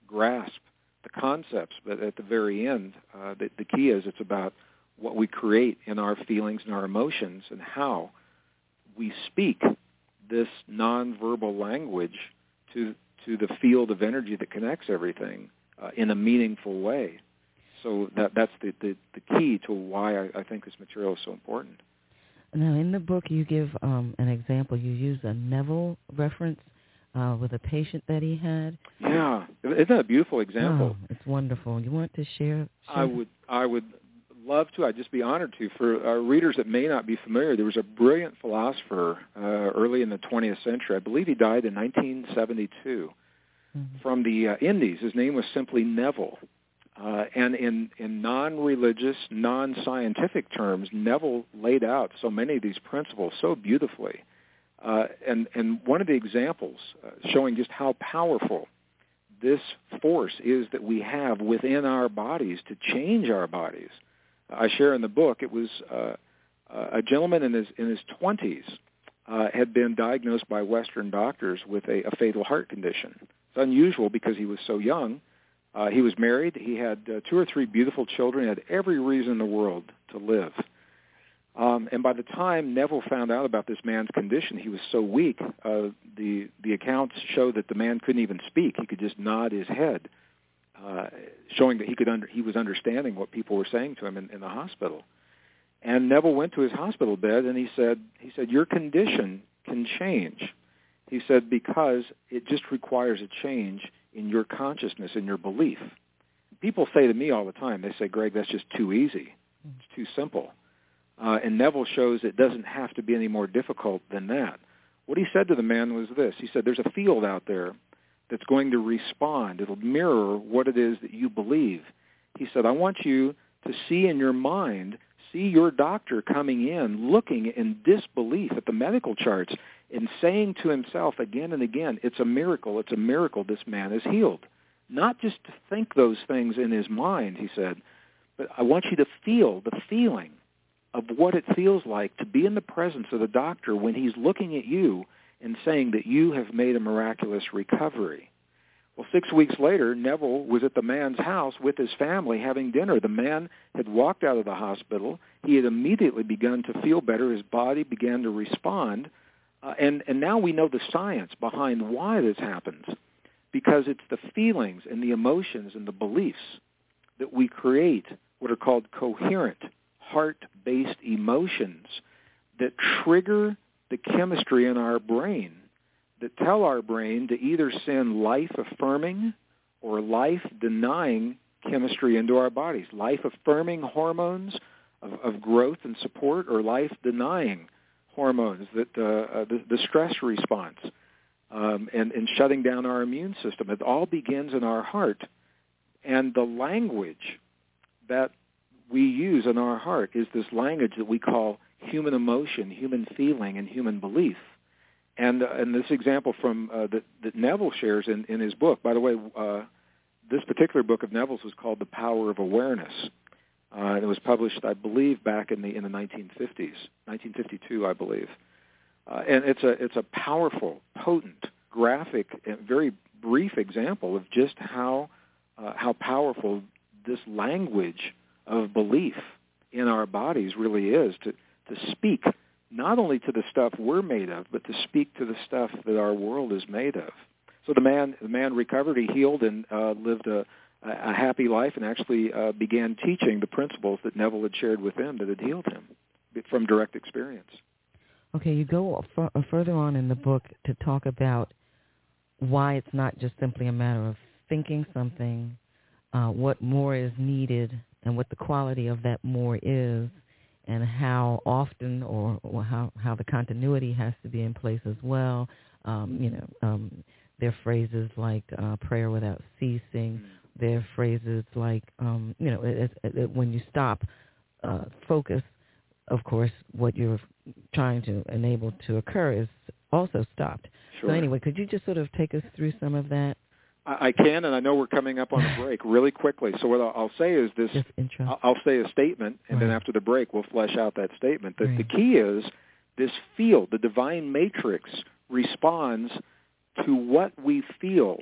grasp the concepts. But at the very end, uh, the, the key is it's about what we create in our feelings and our emotions and how we speak this nonverbal language to to the field of energy that connects everything uh, in a meaningful way. So that that's the, the, the key to why I, I think this material is so important. Now, in the book, you give um, an example. You use a Neville reference uh, with a patient that he had. Yeah, isn't that a beautiful example? Oh, it's wonderful. You want to share? share I would. I would love to. I'd just be honored to. For our readers that may not be familiar, there was a brilliant philosopher uh, early in the 20th century. I believe he died in 1972 mm-hmm. from the uh, Indies. His name was simply Neville. Uh, and in, in non-religious, non-scientific terms, Neville laid out so many of these principles so beautifully. Uh, and, and one of the examples uh, showing just how powerful this force is that we have within our bodies to change our bodies. I share in the book, it was uh, a gentleman in his, in his 20s uh, had been diagnosed by Western doctors with a, a fatal heart condition. Unusual because he was so young. Uh, he was married. He had uh, two or three beautiful children. He had every reason in the world to live. Um, and by the time Neville found out about this man's condition, he was so weak. Uh, the the accounts show that the man couldn't even speak; he could just nod his head, uh, showing that he could under, he was understanding what people were saying to him in, in the hospital. And Neville went to his hospital bed and he said, he said, your condition can change. He said, because it just requires a change in your consciousness and your belief. People say to me all the time, they say, Gregg, that's just too easy. It's too simple. Uh, and Neville shows it doesn't have to be any more difficult than that. What he said to the man was this. He said, there's a field out there that's going to respond. It'll mirror what it is that you believe. He said, I want you to see in your mind see your doctor coming in looking in disbelief at the medical charts and saying to himself again and again, it's a miracle, it's a miracle this man is healed. Not just to think those things in his mind, he said, but I want you to feel the feeling of what it feels like to be in the presence of the doctor when he's looking at you and saying that you have made a miraculous recovery. Well, six weeks later, Neville was at the man's house with his family having dinner. The man had walked out of the hospital. He had immediately begun to feel better. His body began to respond. Uh, and, and now we know the science behind why this happens because it's the feelings and the emotions and the beliefs that we create what are called coherent heart-based emotions that trigger the chemistry in our brain that tell our brain to either send life-affirming or life-denying chemistry into our bodies, life-affirming hormones of, of, growth and support or life-denying hormones that uh, the, the, stress response um, and, and shutting down our immune system. It all begins in our heart. And the language that we use in our heart is this language that we call human emotion, human feeling, and human belief. And uh, and this example from uh, that, that Neville shares in, in his book. By the way, uh, this particular book of Neville's was called The Power of Awareness. Uh, it was published, I believe, back in the in the 1950s, 1952, I believe. Uh, and it's a it's a powerful, potent, graphic, and very brief example of just how uh, how powerful this language of belief in our bodies really is to to speak not only to the stuff we're made of, but to speak to the stuff that our world is made of. So the man, the man recovered, he healed, and uh, lived a, a happy life, and actually uh, began teaching the principles that Neville had shared with them that had healed him from direct experience. Okay, you go f- further on in the book to talk about why it's not just simply a matter of thinking something, uh, what more is needed, and what the quality of that more is, and how often or, or how how the continuity has to be in place as well. Um, you know, um, there are phrases like uh, prayer without ceasing. Are phrases like um, you know, it, it, it, when you stop, uh, focus. Of course, what you're trying to enable to occur is also stopped. Sure. So anyway, could you just sort of take us through some of that? I can, and I know we're coming up on a break really quickly. So what I'll say is this: I'll say a statement, and right. then after the break, we'll flesh out that statement. That right. the key is this field, the divine matrix, responds to what we feel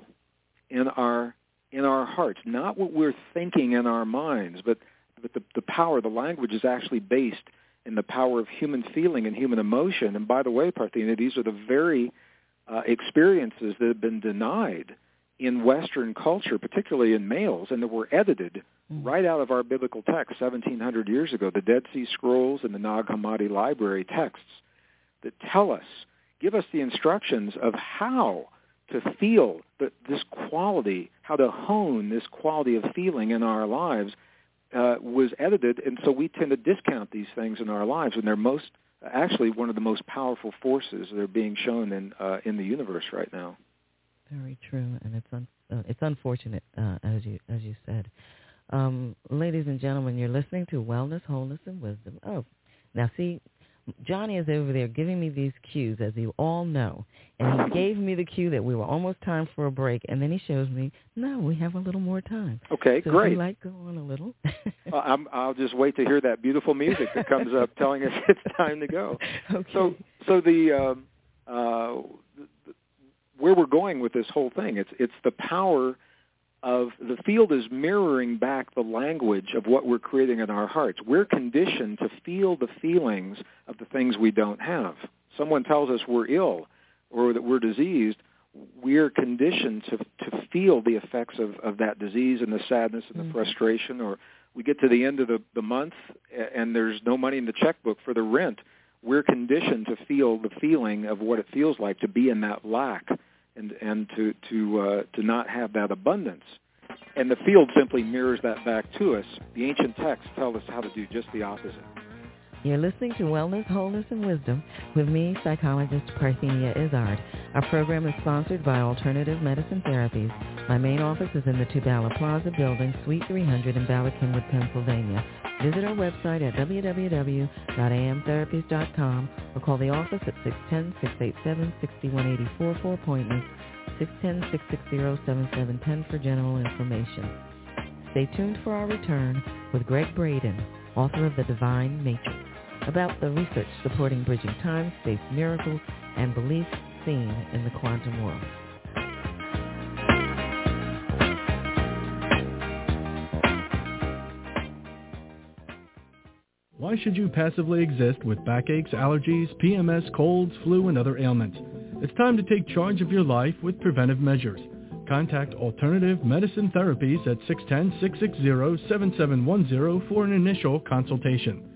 in our in our hearts, not what we're thinking in our minds, but but the, the power, the language is actually based in the power of human feeling and human emotion. And by the way, Parthenia, these are the very uh, experiences that have been denied in Western culture, particularly in males, and that were edited mm-hmm. right out of our biblical text 1700 years ago, the Dead Sea Scrolls and the Nag Hammadi library texts that tell us, give us the instructions of how to feel the, this quality, how to hone this quality of feeling in our lives uh, was edited, and so we tend to discount these things in our lives, and they're most actually one of the most powerful forces that are being shown in uh, in the universe right now. Very true, and it's un- uh, it's unfortunate, uh, as you as you said. Um, ladies and gentlemen, you're listening to Wellness, Wholeness, and Wisdom. Oh, now see, Johnny is over there giving me these cues, as you all know, and he gave me the cue that we were almost time for a break, and then he shows me, no, we have a little more time. Okay, so great. You like, go on a little. well, I'm, I'll just wait to hear that beautiful music that comes up telling us it's time to go. Okay. So, so the um, uh, where we're going with this whole thing. It's it's the power of the field is mirroring back the language of what we're creating in our hearts. We're conditioned to feel the feelings of the things we don't have. Someone tells us we're ill or that we're diseased, we're conditioned to to feel the effects of, of that disease and the sadness and the mm-hmm. frustration or we get to the end of the, the month and there's no money in the checkbook for the rent we're conditioned to feel the feeling of what it feels like to be in that lack and and to to uh, to not have that abundance. And the field simply mirrors that back to us. The ancient texts tell us how to do just the opposite you're listening to Wellness, Wholeness, and Wisdom with me, psychologist Parthenia Izzard. Our program is sponsored by Alternative Medicine Therapies. My main office is in the Two Bala Plaza building, Suite 300 in Bala Cynwyd, Pennsylvania. Visit our website at www.amtherapies.com or call the office at 610-687-6184 for appointments, 610-660-7710 for general information. Stay tuned for our return with Gregg Braden, author of The Divine Matrix about the research supporting bridging time, space miracles, and beliefs seen in the quantum world. Why should you passively exist with backaches, allergies, PMS, colds, flu, and other ailments? It's time to take charge of your life with preventive measures. Contact Alternative Medicine Therapies at 610-660-7710 for an initial consultation.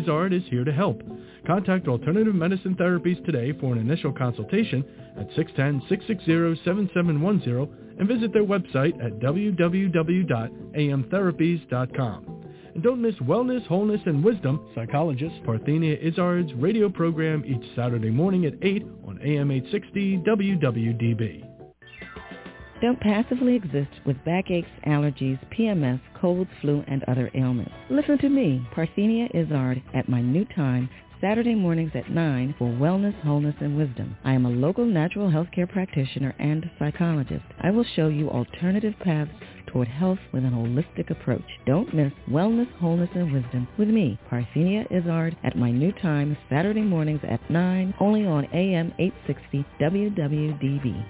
Izzard is here to help? Contact Alternative Medicine Therapies today for an initial consultation at 610-660-7710 and visit their website at www.amtherapies.com. And don't miss Wellness, Wholeness, and Wisdom, psychologist Parthenia Izzard's radio program each Saturday morning at 8 on AM 860 WWDB. Don't passively exist with backaches, allergies, PMS, colds, flu, and other ailments. Listen to me, Parthenia Izzard, at my new time, Saturday mornings at 9 for Wellness, Wholeness, and Wisdom. I am a local natural healthcare practitioner and psychologist. I will show you alternative paths toward health with an holistic approach. Don't miss Wellness, Wholeness, and Wisdom with me, Parthenia Izzard, at my new time, Saturday mornings at 9, only on AM 860 WWDB.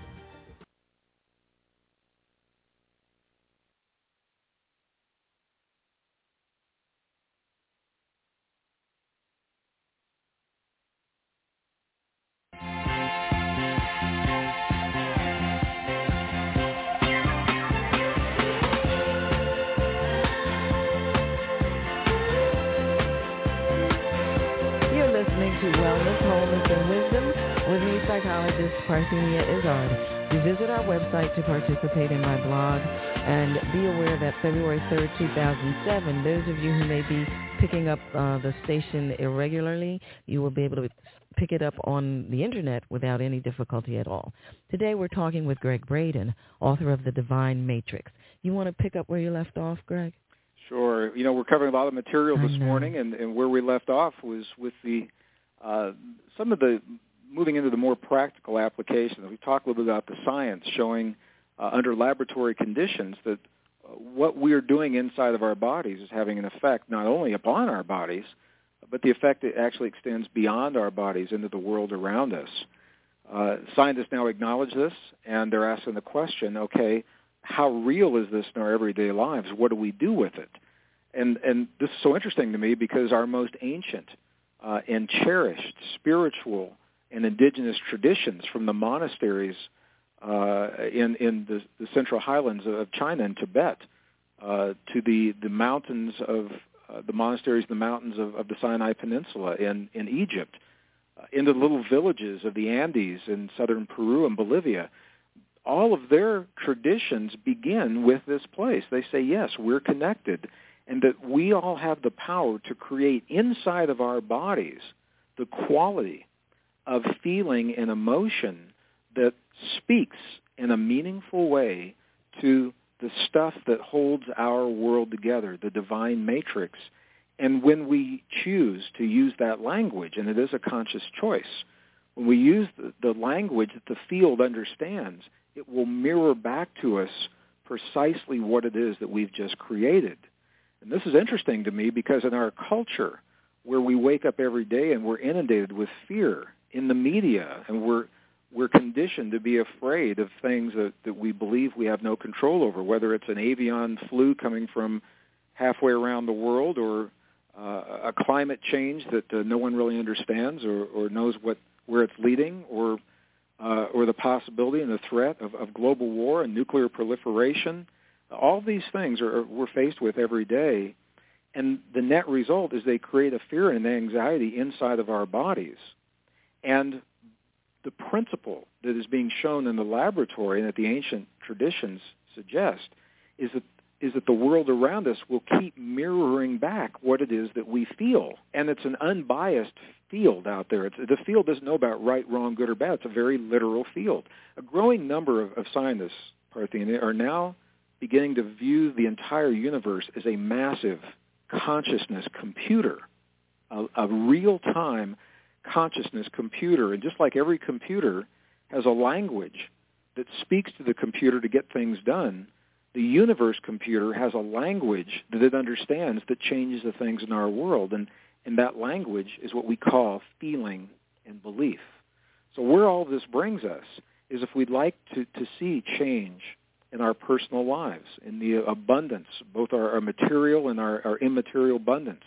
Psychologist Parthenia Izzard. You visit our website to participate in my blog and be aware that February 3rd, 2007, those of you who may be picking up uh, the station irregularly, you will be able to pick it up on the internet without any difficulty at all. Today we're talking with Gregg Braden, author of The Divine Matrix. You want to pick up where you left off, Gregg? Sure. You know, we're covering a lot of material this morning, and, and where we left off was with the uh, some of the moving into the more practical applications, we talk a little bit about the science showing uh, under laboratory conditions that uh, what we're doing inside of our bodies is having an effect not only upon our bodies, but the effect it actually extends beyond our bodies into the world around us. Uh, scientists now acknowledge this, and they're asking the question, okay, how real is this in our everyday lives? What do we do with it? And, and this is so interesting to me because our most ancient uh, and cherished spiritual and indigenous traditions from the monasteries uh, in in the, the central highlands of China and Tibet uh, to the the mountains of uh, the monasteries, the mountains of, of the Sinai Peninsula in in Egypt, uh, into the little villages of the Andes in southern Peru and Bolivia. All of their traditions begin with this place. They say, yes, we're connected, and that we all have the power to create inside of our bodies the quality of feeling and emotion that speaks in a meaningful way to the stuff that holds our world together, the divine matrix. And when we choose to use that language, and it is a conscious choice, when we use the, the language that the field understands, it will mirror back to us precisely what it is that we've just created. And this is interesting to me because in our culture, where we wake up every day and we're inundated with fear in the media, and we're we're conditioned to be afraid of things that, that we believe we have no control over, whether it's an avian flu coming from halfway around the world or uh, a climate change that uh, no one really understands or, or knows what where it's leading, or uh, or the possibility and the threat of, of global war and nuclear proliferation. All these things are we're faced with every day, and the net result is they create a fear and anxiety inside of our bodies. And the principle that is being shown in the laboratory and that the ancient traditions suggest is that is that the world around us will keep mirroring back what it is that we feel. And it's an unbiased field out there. It's, the field doesn't know about right, wrong, good, or bad. It's a very literal field. A growing number of, of scientists, Parthenia, are now beginning to view the entire universe as a massive consciousness computer, a, a real-time consciousness computer. And just like every computer has a language that speaks to the computer to get things done, the universe computer has a language that it understands that changes the things in our world. And, and that language is what we call feeling and belief. So where all this brings us is if we'd like to, to see change in our personal lives, in the abundance, both our, our material and our, our immaterial abundance,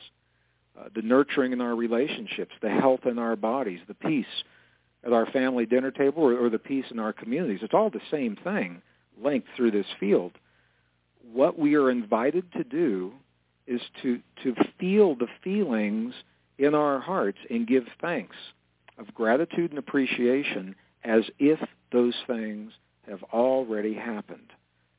uh, the nurturing in our relationships, the health in our bodies, the peace at our family dinner table, or, or the peace in our communities. It's all the same thing linked through this field. What we are invited to do is to, to feel the feelings in our hearts and give thanks of gratitude and appreciation as if those things have already happened.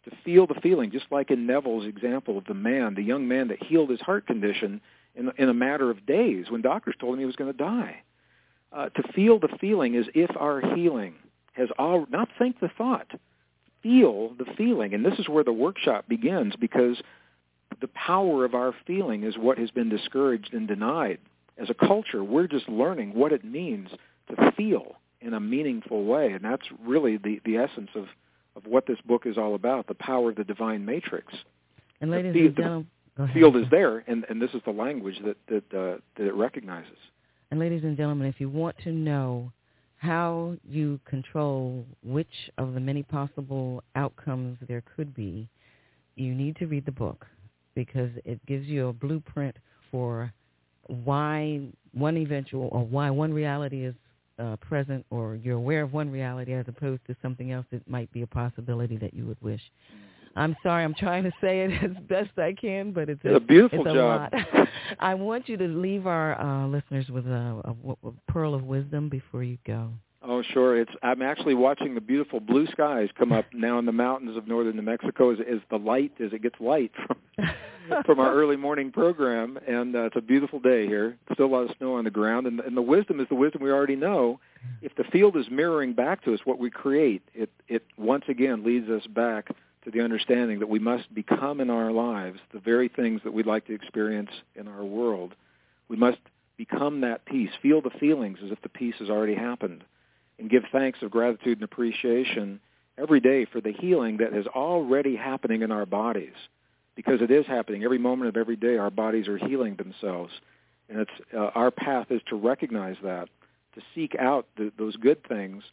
To feel the feeling, just like in Neville's example of the man, the young man that healed his heart condition in, in a matter of days when doctors told him he was going to die. Uh, to feel the feeling as if our healing has all, not think the thought, feel the feeling. And this is where the workshop begins because the power of our feeling is what has been discouraged and denied. As a culture, we're just learning what it means to feel in a meaningful way. And that's really the, the essence of, of what this book is all about, the power of the divine matrix. And ladies and gentlemen, field is there, and, and this is the language that that, uh, that it recognizes. And ladies and gentlemen, if you want to know how you control which of the many possible outcomes there could be, you need to read the book because it gives you a blueprint for why one eventual or why one reality is uh, present or you're aware of one reality as opposed to something else that might be a possibility that you would wish. I'm sorry, I'm trying to say it as best I can, but it's, it's a, beautiful it's a job. lot. I want you to leave our uh, listeners with a, a, a pearl of wisdom before you go. Oh, sure. It's I'm actually watching the beautiful blue skies come up now in the mountains of northern New Mexico as, as the light as it gets light from from our early morning program, and uh, it's a beautiful day here. Still a lot of snow on the ground, and, and the wisdom is the wisdom we already know. If the field is mirroring back to us what we create, it it once again leads us back to the understanding that we must become in our lives the very things that we'd like to experience in our world. We must become that peace, feel the feelings as if the peace has already happened, and give thanks of gratitude and appreciation every day for the healing that is already happening in our bodies. Because it is happening. Every moment of every day our bodies are healing themselves. And it's, uh, our path is to recognize that, to seek out the, those good things,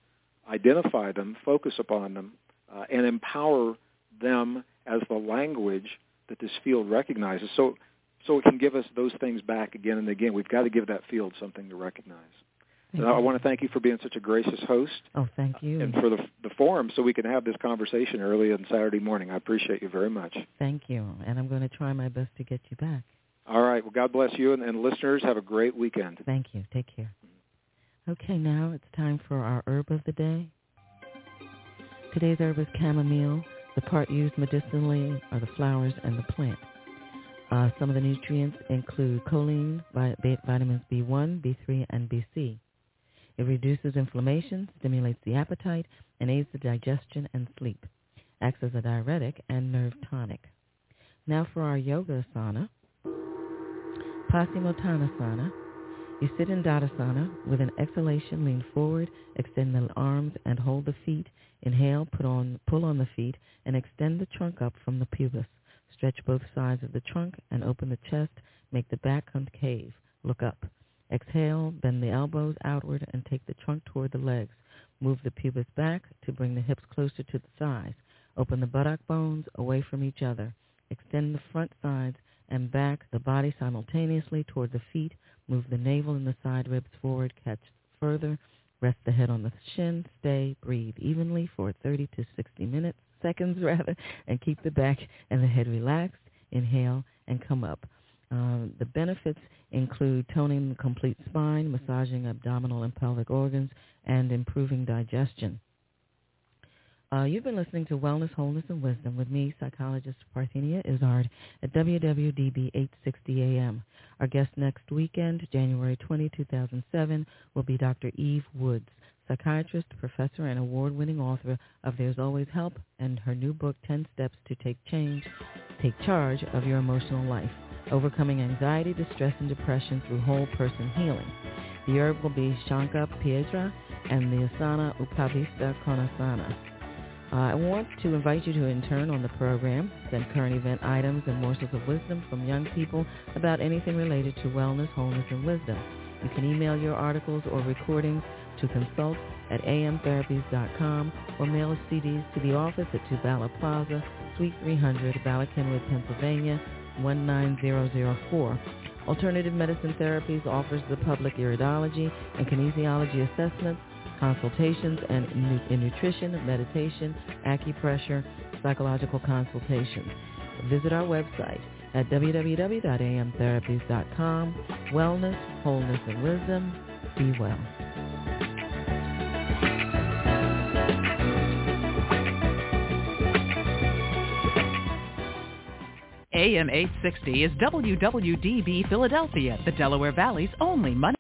identify them, focus upon them, uh, and empower them as the language that this field recognizes. So, so it can give us those things back again and again. We've got to give that field something to recognize. So I want to thank you for being such a gracious host. Oh, thank you. And for the the forum, so we can have this conversation early on Saturday morning. I appreciate you very much. Thank you, and I'm going to try my best to get you back. All right. Well, God bless you, and, and listeners, have a great weekend. Thank you. Take care. Okay, now it's time for our herb of the day. Today's herb is chamomile. The part used medicinally are the flowers and the plant. Uh, some of the nutrients include choline, vitamins B1, B3, and BC. It reduces inflammation, stimulates the appetite, and aids the digestion and sleep. acts as a diuretic and nerve tonic. Now for our yoga asana, Paschimottanasana. You sit in Dandasana with an exhalation, lean forward, extend the arms and hold the feet. Inhale, put on, pull on the feet and extend the trunk up from the pubis. Stretch both sides of the trunk and open the chest. Make the back concave. Look up. Exhale, bend the elbows outward and take the trunk toward the legs. Move the pubis back to bring the hips closer to the thighs. Open the buttock bones away from each other. Extend the front sides and back the body simultaneously toward the feet. Move the navel and the side ribs forward. Catch further. Rest the head on the shin. Stay. Breathe evenly for 30 to 60 minutes, seconds rather, and keep the back and the head relaxed. Inhale and come up. Uh, the benefits include toning the complete spine, massaging abdominal and pelvic organs, and improving digestion. Uh, you've been listening to Wellness, Wholeness, and Wisdom with me, psychologist Parthenia Izzard at WWDB 860 AM. Our guest next weekend, January 20, 2007, will be Dr. Eve Woods, psychiatrist, professor, and award-winning author of There's Always Help and her new book, 10 Steps to Take Change, Take Charge of Your Emotional Life, Overcoming Anxiety, Distress, and Depression Through Whole Person Healing. The herb will be Shanka Pietra and the asana Upavistha Konasana. Uh, I want to invite you to intern on the program, send current event items and morsels of wisdom from young people about anything related to wellness, wholeness, and wisdom. You can email your articles or recordings to consult at amtherapies.com or mail CDs to the office at Two Bala Plaza, Suite 300, Bala Cynwyd, Pennsylvania, 19004. Alternative Medicine Therapies offers the public iridology and kinesiology assessments consultations and in nutrition, meditation, acupressure, psychological consultations. Visit our website at www.amtherapies.com. Wellness, wholeness, and wisdom. Be well. AM 860 is WWDB Philadelphia, the Delaware Valley's only money.